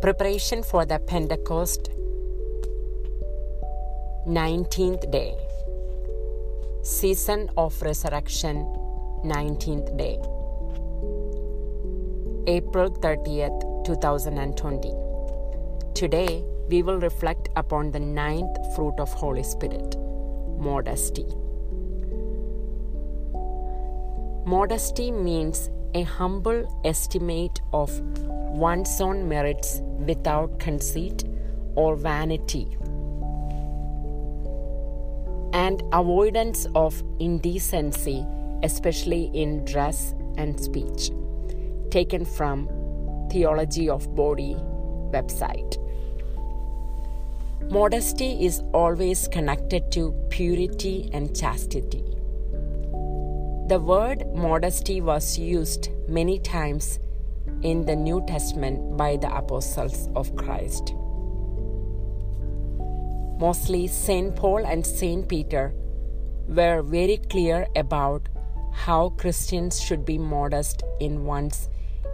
Preparation for the Pentecost 19th day. Season of Resurrection 19th day. April 30th, 2020. Today we will reflect upon the ninth fruit of Holy Spirit modesty. Modesty means a humble estimate of one's own merits without conceit or vanity, and avoidance of indecency, especially in dress and speech. Taken from Theology of Body website. Modesty is always connected to purity and chastity. The word modesty was used many times in the New Testament by the apostles of Christ. Mostly, St. Paul and St. Peter were very clear about how Christians should be modest in one's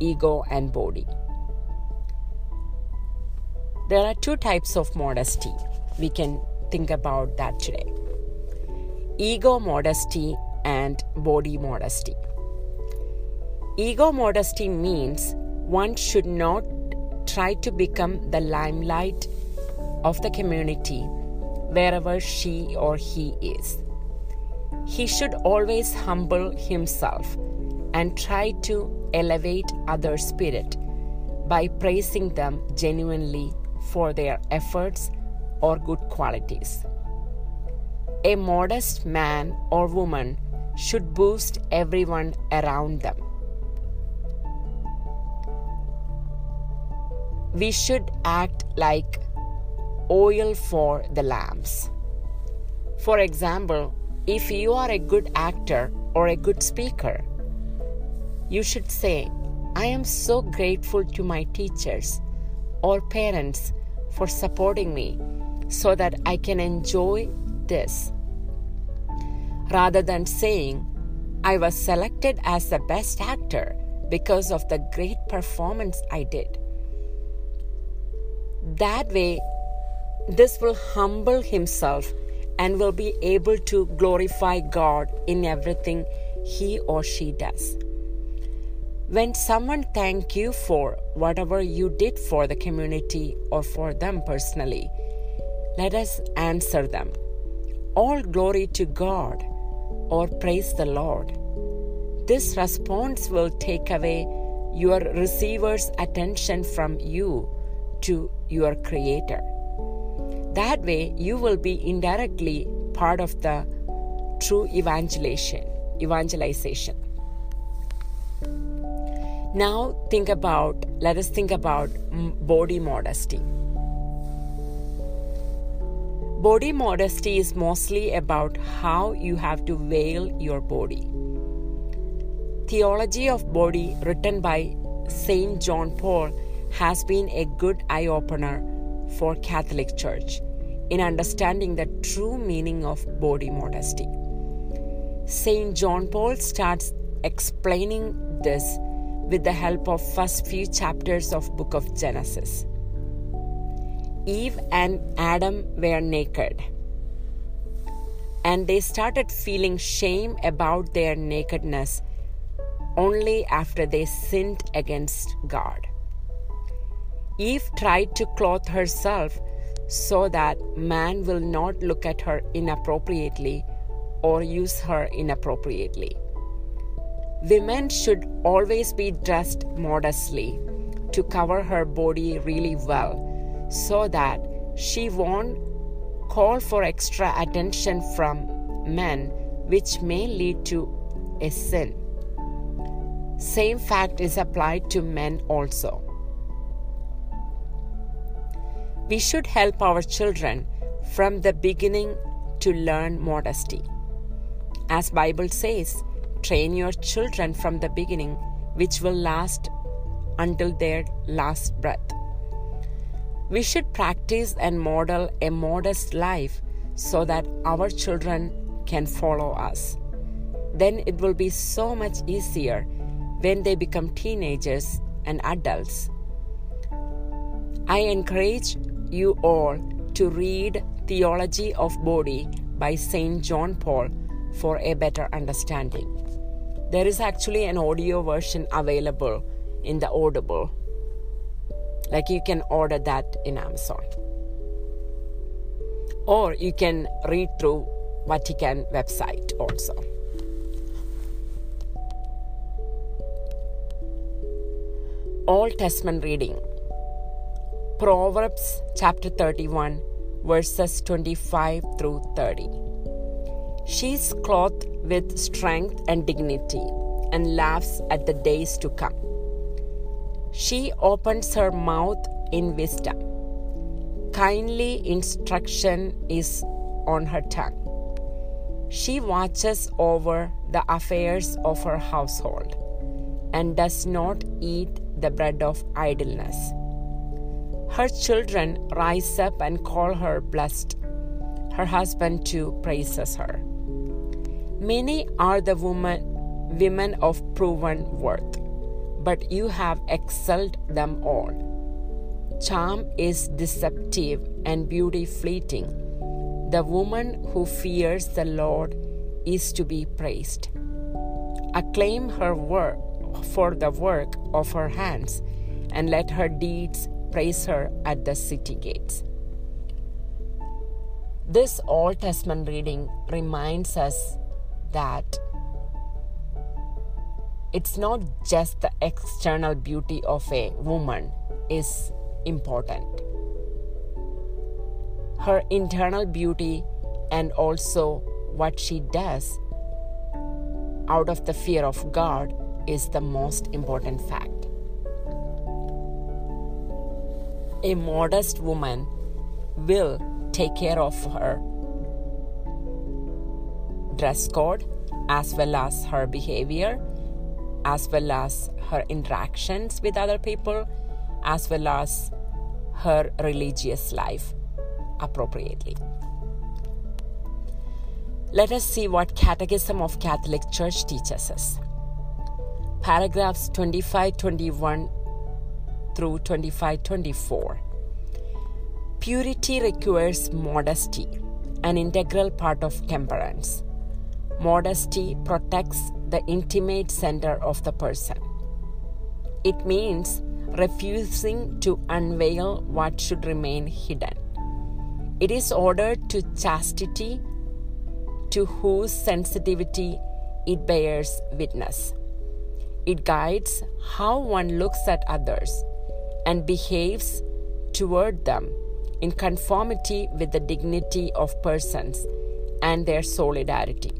ego and body. There are two types of modesty. We can think about that today ego modesty and body modesty. Ego modesty means one should not try to become the limelight of the community wherever she or he is. He should always humble himself and try to elevate others' spirit by praising them genuinely for their efforts or good qualities. A modest man or woman should boost everyone around them. We should act like oil for the lamps. For example, if you are a good actor or a good speaker, you should say, I am so grateful to my teachers or parents for supporting me so that I can enjoy this. Rather than saying, I was selected as the best actor because of the great performance I did. That way, this will humble himself and will be able to glorify God in everything he or she does. When someone thank you for whatever you did for the community or for them personally, let us answer them. All glory to God or praise the Lord. This response will take away your receiver's attention from you to your Creator. That way, you will be indirectly part of the true evangelization. Evangelization. Now, think about, let us think about body modesty. Body modesty is mostly about how you have to veil your body. Theology of Body, written by Saint John Paul, has been a good eye opener for Catholic Church in understanding the true meaning of body modesty. Saint John Paul starts explaining this with the help of first few chapters of book of Genesis. Eve and Adam were naked and they started feeling shame about their nakedness only after they sinned against God. Eve tried to clothe herself so that man will not look at her inappropriately or use her inappropriately. Women should always be dressed modestly to cover her body really well so that she won't call for extra attention from men, which may lead to a sin. Same fact is applied to men also. We should help our children from the beginning to learn modesty. As Bible says, Train your children from the beginning, which will last until their last breath. We should practice and model a modest life so that our children can follow us. Then it will be so much easier when they become teenagers and adults. I encourage you all to read Theology of Body by St. John Paul for a better understanding. There is actually an audio version available in the Audible. Like you can order that in Amazon. Or you can read through Vatican website also. Old Testament reading Proverbs chapter 31, verses 25 through 30. She is clothed with strength and dignity and laughs at the days to come. She opens her mouth in wisdom. Kindly instruction is on her tongue. She watches over the affairs of her household and does not eat the bread of idleness. Her children rise up and call her blessed. Her husband too praises her. Many are the women, women of proven worth, but you have excelled them all. Charm is deceptive and beauty fleeting. The woman who fears the Lord is to be praised. Acclaim her work for the work of her hands, and let her deeds praise her at the city gates. This Old Testament reading reminds us that it's not just the external beauty of a woman is important her internal beauty and also what she does out of the fear of god is the most important fact a modest woman will take care of her dress code as well as her behavior, as well as her interactions with other people, as well as her religious life appropriately. Let us see what Catechism of Catholic Church teaches us. Paragraphs 2521 through 2524. Purity requires modesty, an integral part of temperance. Modesty protects the intimate center of the person. It means refusing to unveil what should remain hidden. It is ordered to chastity, to whose sensitivity it bears witness. It guides how one looks at others and behaves toward them in conformity with the dignity of persons and their solidarity.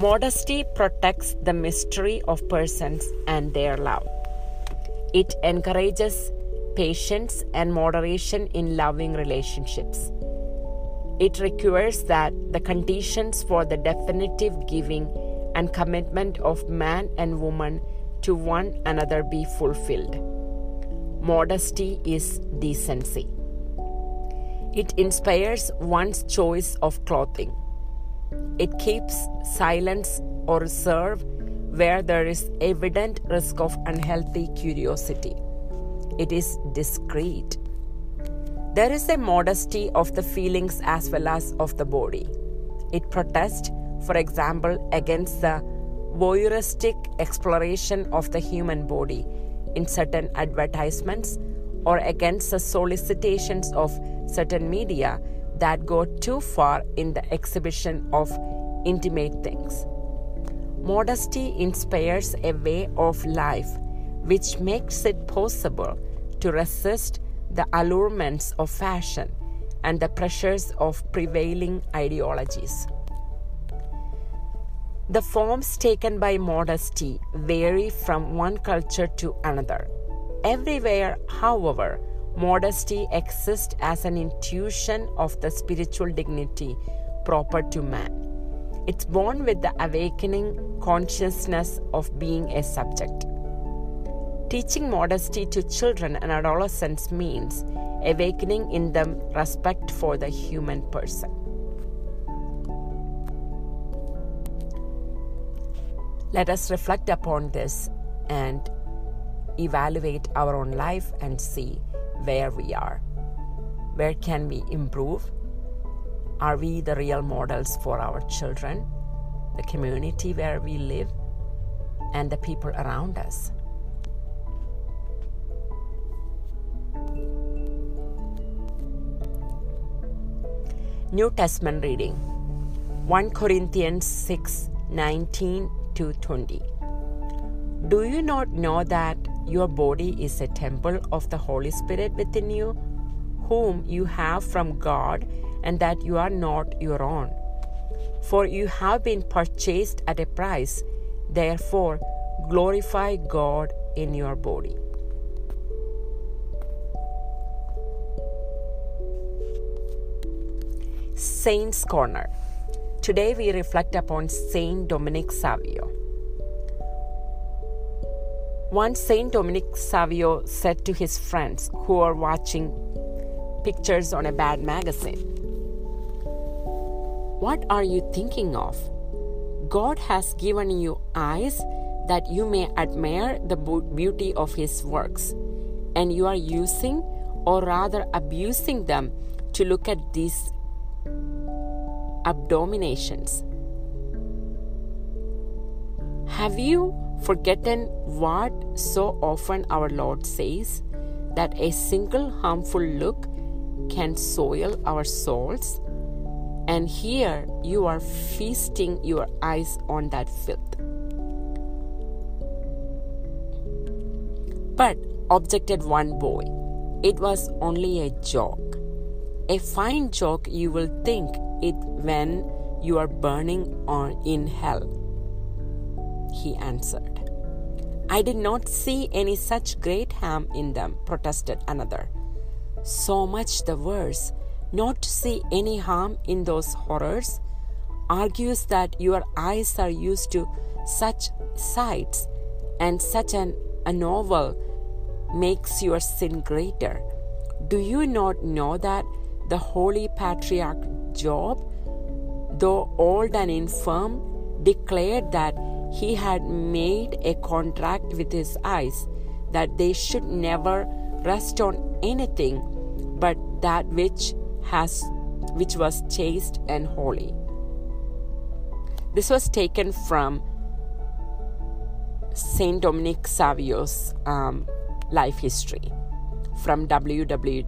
Modesty protects the mystery of persons and their love. It encourages patience and moderation in loving relationships. It requires that the conditions for the definitive giving and commitment of man and woman to one another be fulfilled. Modesty is decency. It inspires one's choice of clothing. It keeps silence or reserve where there is evident risk of unhealthy curiosity. It is discreet. There is a modesty of the feelings as well as of the body. It protests, for example, against the voyeuristic exploration of the human body in certain advertisements or against the solicitations of certain media that go too far in the exhibition of intimate things. Modesty inspires a way of life which makes it possible to resist the allurements of fashion and the pressures of prevailing ideologies. The forms taken by modesty vary from one culture to another. Everywhere, however, modesty exists as an intuition of the spiritual dignity proper to man. It's born with the awakening consciousness of being a subject. Teaching modesty to children and adolescents means awakening in them respect for the human person. Let us reflect upon this and evaluate our own life and see where we are. Where can we improve? Are we the real models for our children, the community where we live, and the people around us? New Testament reading 1 Corinthians 6 19 to 20. Do you not know that your body is a temple of the Holy Spirit within you, whom you have from God, and that you are not your own? For you have been purchased at a price, therefore, glorify God in your body. Saint's Corner. Today we reflect upon Saint Dominic Savio. Once Saint Dominic Savio said to his friends who were watching pictures on a bad magazine, What are you thinking of? God has given you eyes that you may admire the beauty of His works, and you are using, or rather abusing them, to look at these abominations. Have you forgotten what so often our Lord says that a single harmful look can soil our souls? And here you are feasting your eyes on that filth. But, objected one boy, it was only a joke. A fine joke, you will think it when you are burning on in hell. He answered. I did not see any such great harm in them, protested another. So much the worse. Not to see any harm in those horrors argues that your eyes are used to such sights and such an novel makes your sin greater. Do you not know that the holy patriarch Job, though old and infirm, declared that he had made a contract with his eyes that they should never rest on anything but that which has which was chaste and holy. This was taken from Saint Dominic Savio's um, life history from www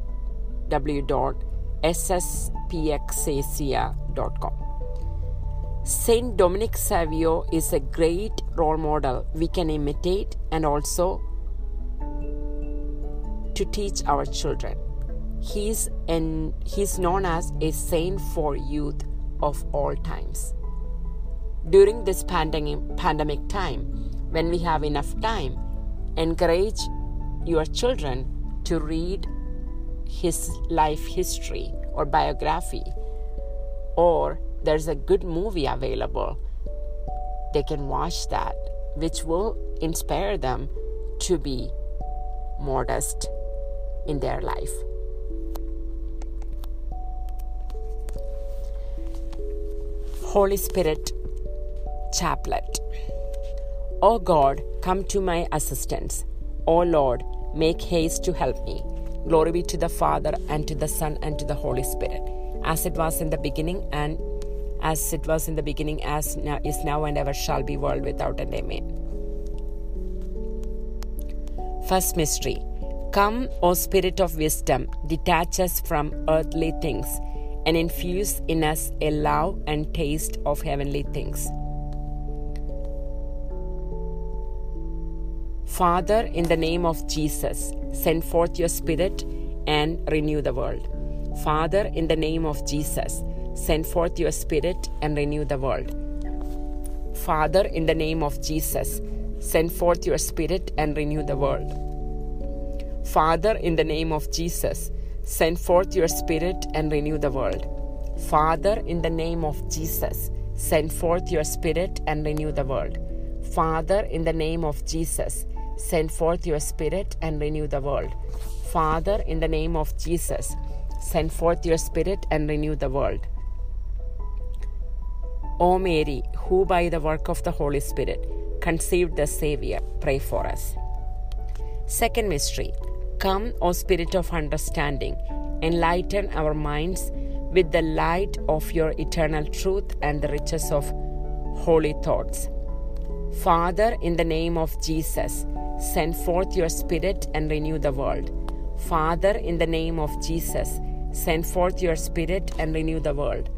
sspxasia.com. Saint Dominic Savio is a great role model we can imitate and also to teach our children. He's an, he's known as a saint for youth of all times. During this pandemic, pandemic time, when we have enough time, encourage your children to read his life history or biography, or there's a good movie available, they can watch that, which will inspire them to be modest in their life. Holy Spirit Chaplet. O God, come to my assistance. O Lord, make haste to help me. Glory be to the Father, and to the Son, and to the Holy Spirit, as it was in the beginning, and as it was in the beginning, as now is now, and ever shall be, world without end. Amen. First mystery Come, O Spirit of wisdom, detach us from earthly things and infuse in us a love and taste of heavenly things. Father, in the name of Jesus, send forth your Spirit and renew the world. Father, in the name of Jesus, send forth your Spirit and renew the world. Father, in the name of Jesus, send forth your Spirit and renew the world. Father, in the name of Jesus, send forth your Spirit and renew the world. Father, in the name of Jesus, send forth your Spirit and renew the world. Father, in the name of Jesus, Send forth your Spirit and renew the world. Father, in the name of Jesus, send forth your Spirit and renew the world. O Mary, who by the work of the Holy Spirit conceived the Savior, pray for us. Second mystery Come, O Spirit of understanding, enlighten our minds with the light of your eternal truth and the riches of holy thoughts. Father, in the name of Jesus, send forth your Spirit and renew the world. Father, in the name of Jesus, send forth your Spirit and renew the world.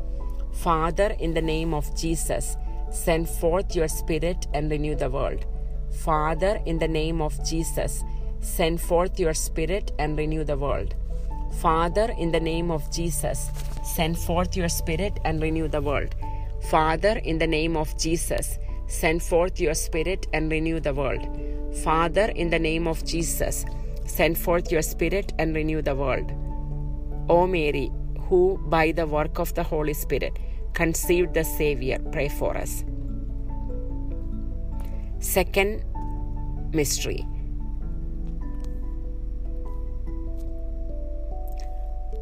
Father, in the name of Jesus, send forth your Spirit and renew the world. Father, in the name of Jesus, send forth your Spirit and renew the world. Father, in the name of Jesus, send forth your Spirit and renew the world. Father, in the name of Jesus, send forth your Spirit and renew the world. Father, in the name of Jesus, send forth your Spirit and renew the world. O Mary, who by the work of the Holy Spirit conceived the Savior, pray for us. Second mystery.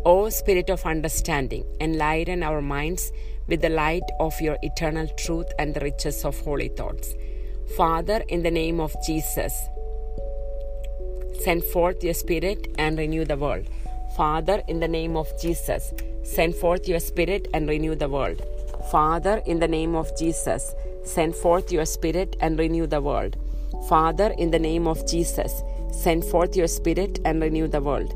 O Spirit of understanding, enlighten our minds with the light of your eternal truth and the riches of holy thoughts. Father, in the name of Jesus, send forth your Spirit and renew the world. Father, in the name of Jesus, send forth your Spirit and renew the world. Father, in the name of Jesus, send forth your Spirit and renew the world. Father, in the name of Jesus, send forth your Spirit and renew the world.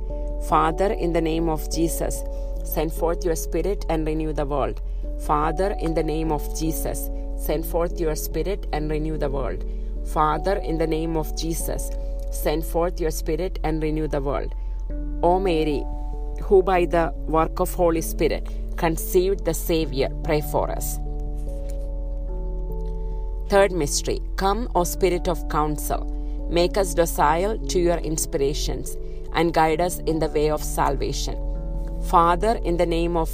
Father, in the name of Jesus, send forth your Spirit and renew the world. Father, in the name of Jesus, send forth your Spirit and renew the world. Father, in the name of Jesus, send forth your Spirit and renew the world. O Mary, who by the work of Holy Spirit conceived the Savior, pray for us. Third mystery Come, O Spirit of counsel, make us docile to your inspirations and guide us in the way of salvation. Father, in the name of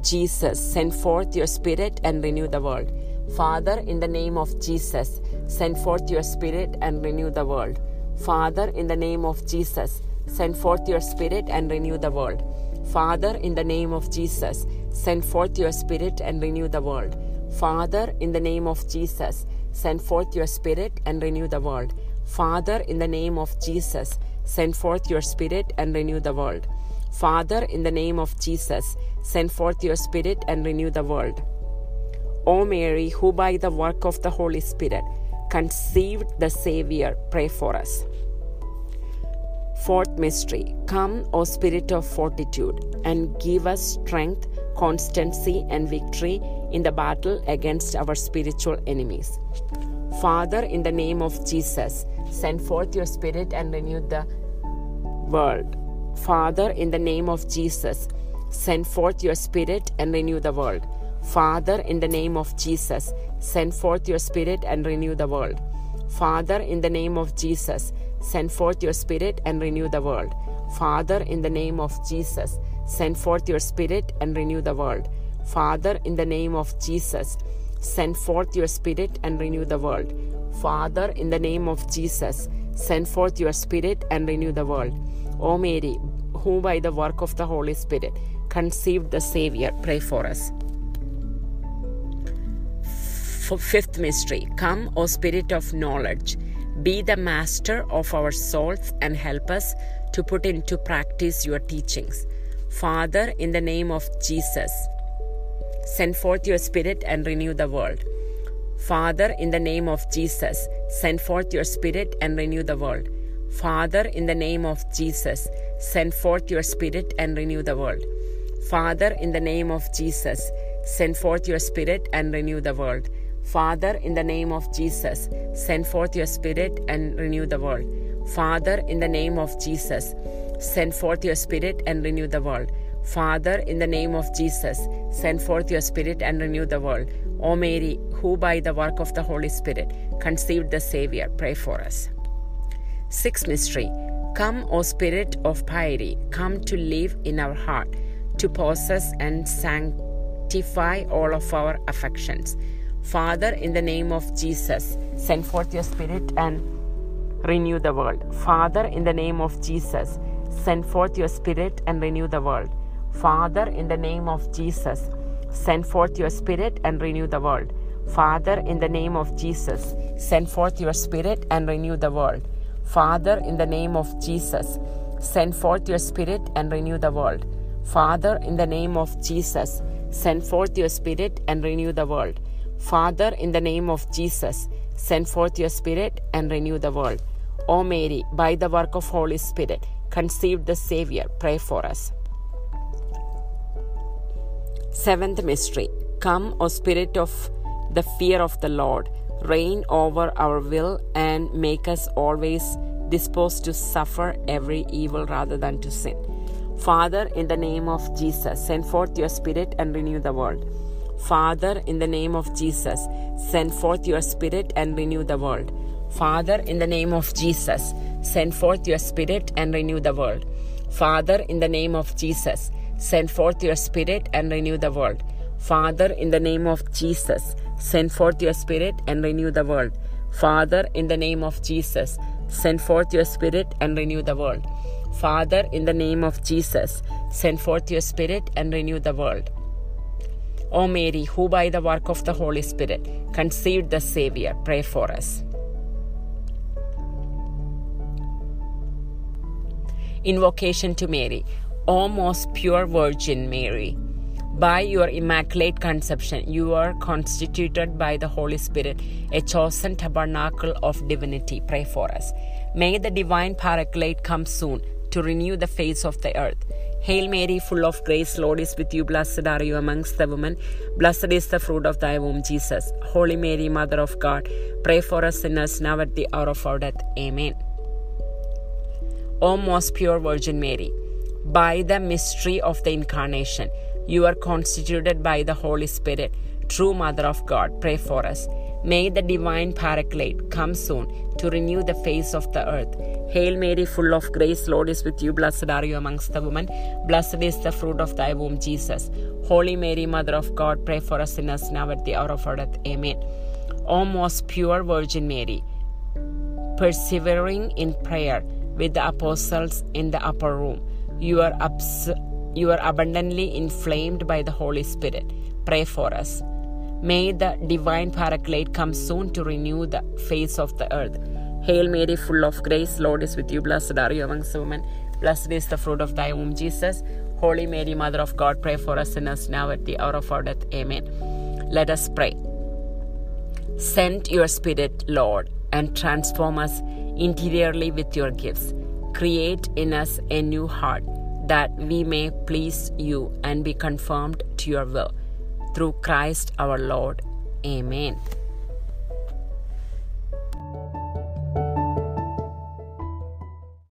Jesus, send forth your Spirit and renew the world. Father, in the name of Jesus, send forth your Spirit and renew the world. Father, in the name of Jesus, send forth your Spirit and renew the world. Father, in the name of Jesus, send forth your Spirit and renew the world. Father, in the name of Jesus, send forth your Spirit and renew the world. Father, in the name of Jesus, send forth your Spirit and renew the world. Father, in the name of Jesus, send forth your Spirit and renew the world. O Mary, who by the work of the Holy Spirit conceived the Savior, pray for us. Fourth mystery Come, O Spirit of fortitude, and give us strength, constancy, and victory in the battle against our spiritual enemies. Father, in the name of Jesus, send forth your Spirit and renew the world. Father, in the name of Jesus, send forth your Spirit and renew the world. Father, in the name of Jesus, send forth your Spirit and renew the world. Father, in the name of Jesus, send forth your Spirit and renew the world. Father, in the name of Jesus, send forth your Spirit and renew the world. Father, in the name of Jesus, send forth your Spirit and renew the world. Father, in the name of Jesus, send forth your Spirit and renew the world. O Mary, who by the work of the Holy Spirit conceived the Savior, pray for us. Fifth mystery Come, O Spirit of knowledge, be the master of our souls and help us to put into practice your teachings. Father, in the name of Jesus, send forth your Spirit and renew the world. Father, in the name of Jesus, send forth your Spirit and renew the world. Father, in the name of Jesus, send forth your Spirit and renew the world. Father, in the name of Jesus, send forth your Spirit and renew the world. Father, in the name of Jesus, send forth your Spirit and renew the world. Father, in the name of Jesus, send forth your Spirit and renew the world. Father, in the name of Jesus, send forth your Spirit and renew the world. O Mary, who by the work of the Holy Spirit conceived the Savior, pray for us. Sixth mystery Come, O Spirit of piety, come to live in our heart, to possess and sanctify all of our affections. Father, in the name of Jesus, send forth your Spirit and renew the world. Father, in the name of Jesus, send forth your Spirit and renew the world. Father, in the name of Jesus, send forth your Spirit and renew the world. Father, in the name of Jesus, send forth your Spirit and renew the world. Father, in the name of Jesus, send forth your Spirit and renew the world. Father, in the name of Jesus, send forth your Spirit and renew the world. Father, in the name of Jesus, send forth your Spirit and renew the world. O Mary, by the work of Holy Spirit, conceived the Savior, pray for us. Seventh mystery Come, O Spirit of the fear of the Lord, reign over our will and make us always disposed to suffer every evil rather than to sin. Father, in the name of Jesus, send forth your Spirit and renew the world. Father, in the name of Jesus, send forth your Spirit and renew the world. Father, in the name of Jesus, send forth your Spirit and renew the world. Father, in the name of Jesus, send forth your Spirit and renew the world. Father, in the name of Jesus, send forth your Spirit and renew the world. Father, in the name of Jesus, send forth your Spirit and renew the world. Father, in the name of Jesus, send forth your Spirit and renew the world. O Mary, who by the work of the Holy Spirit conceived the Savior, pray for us. Invocation to Mary, O most pure Virgin Mary. By your immaculate conception, you are constituted by the Holy Spirit, a chosen tabernacle of divinity. Pray for us. May the divine paraclete come soon to renew the face of the earth. Hail Mary, full of grace, Lord is with you. Blessed are you amongst the women. Blessed is the fruit of thy womb, Jesus. Holy Mary, Mother of God, pray for us sinners now at the hour of our death. Amen. O most pure Virgin Mary, by the mystery of the Incarnation, you are constituted by the Holy Spirit, true Mother of God. Pray for us. May the divine Paraclete come soon to renew the face of the earth. Hail Mary, full of grace, Lord is with you. Blessed are you amongst the women. Blessed is the fruit of thy womb, Jesus. Holy Mary, Mother of God, pray for us sinners now at the hour of our death. Amen. O most pure Virgin Mary, persevering in prayer with the apostles in the upper room. You are, abs- you are abundantly inflamed by the Holy Spirit. Pray for us. May the divine paraclete come soon to renew the face of the earth. Hail Mary, full of grace, Lord is with you. Blessed are you amongst women. Blessed is the fruit of thy womb, Jesus. Holy Mary, Mother of God, pray for us sinners now at the hour of our death. Amen. Let us pray. Send your Spirit, Lord, and transform us interiorly with your gifts. Create in us a new heart that we may please you and be conformed to your will. Through Christ our Lord. Amen.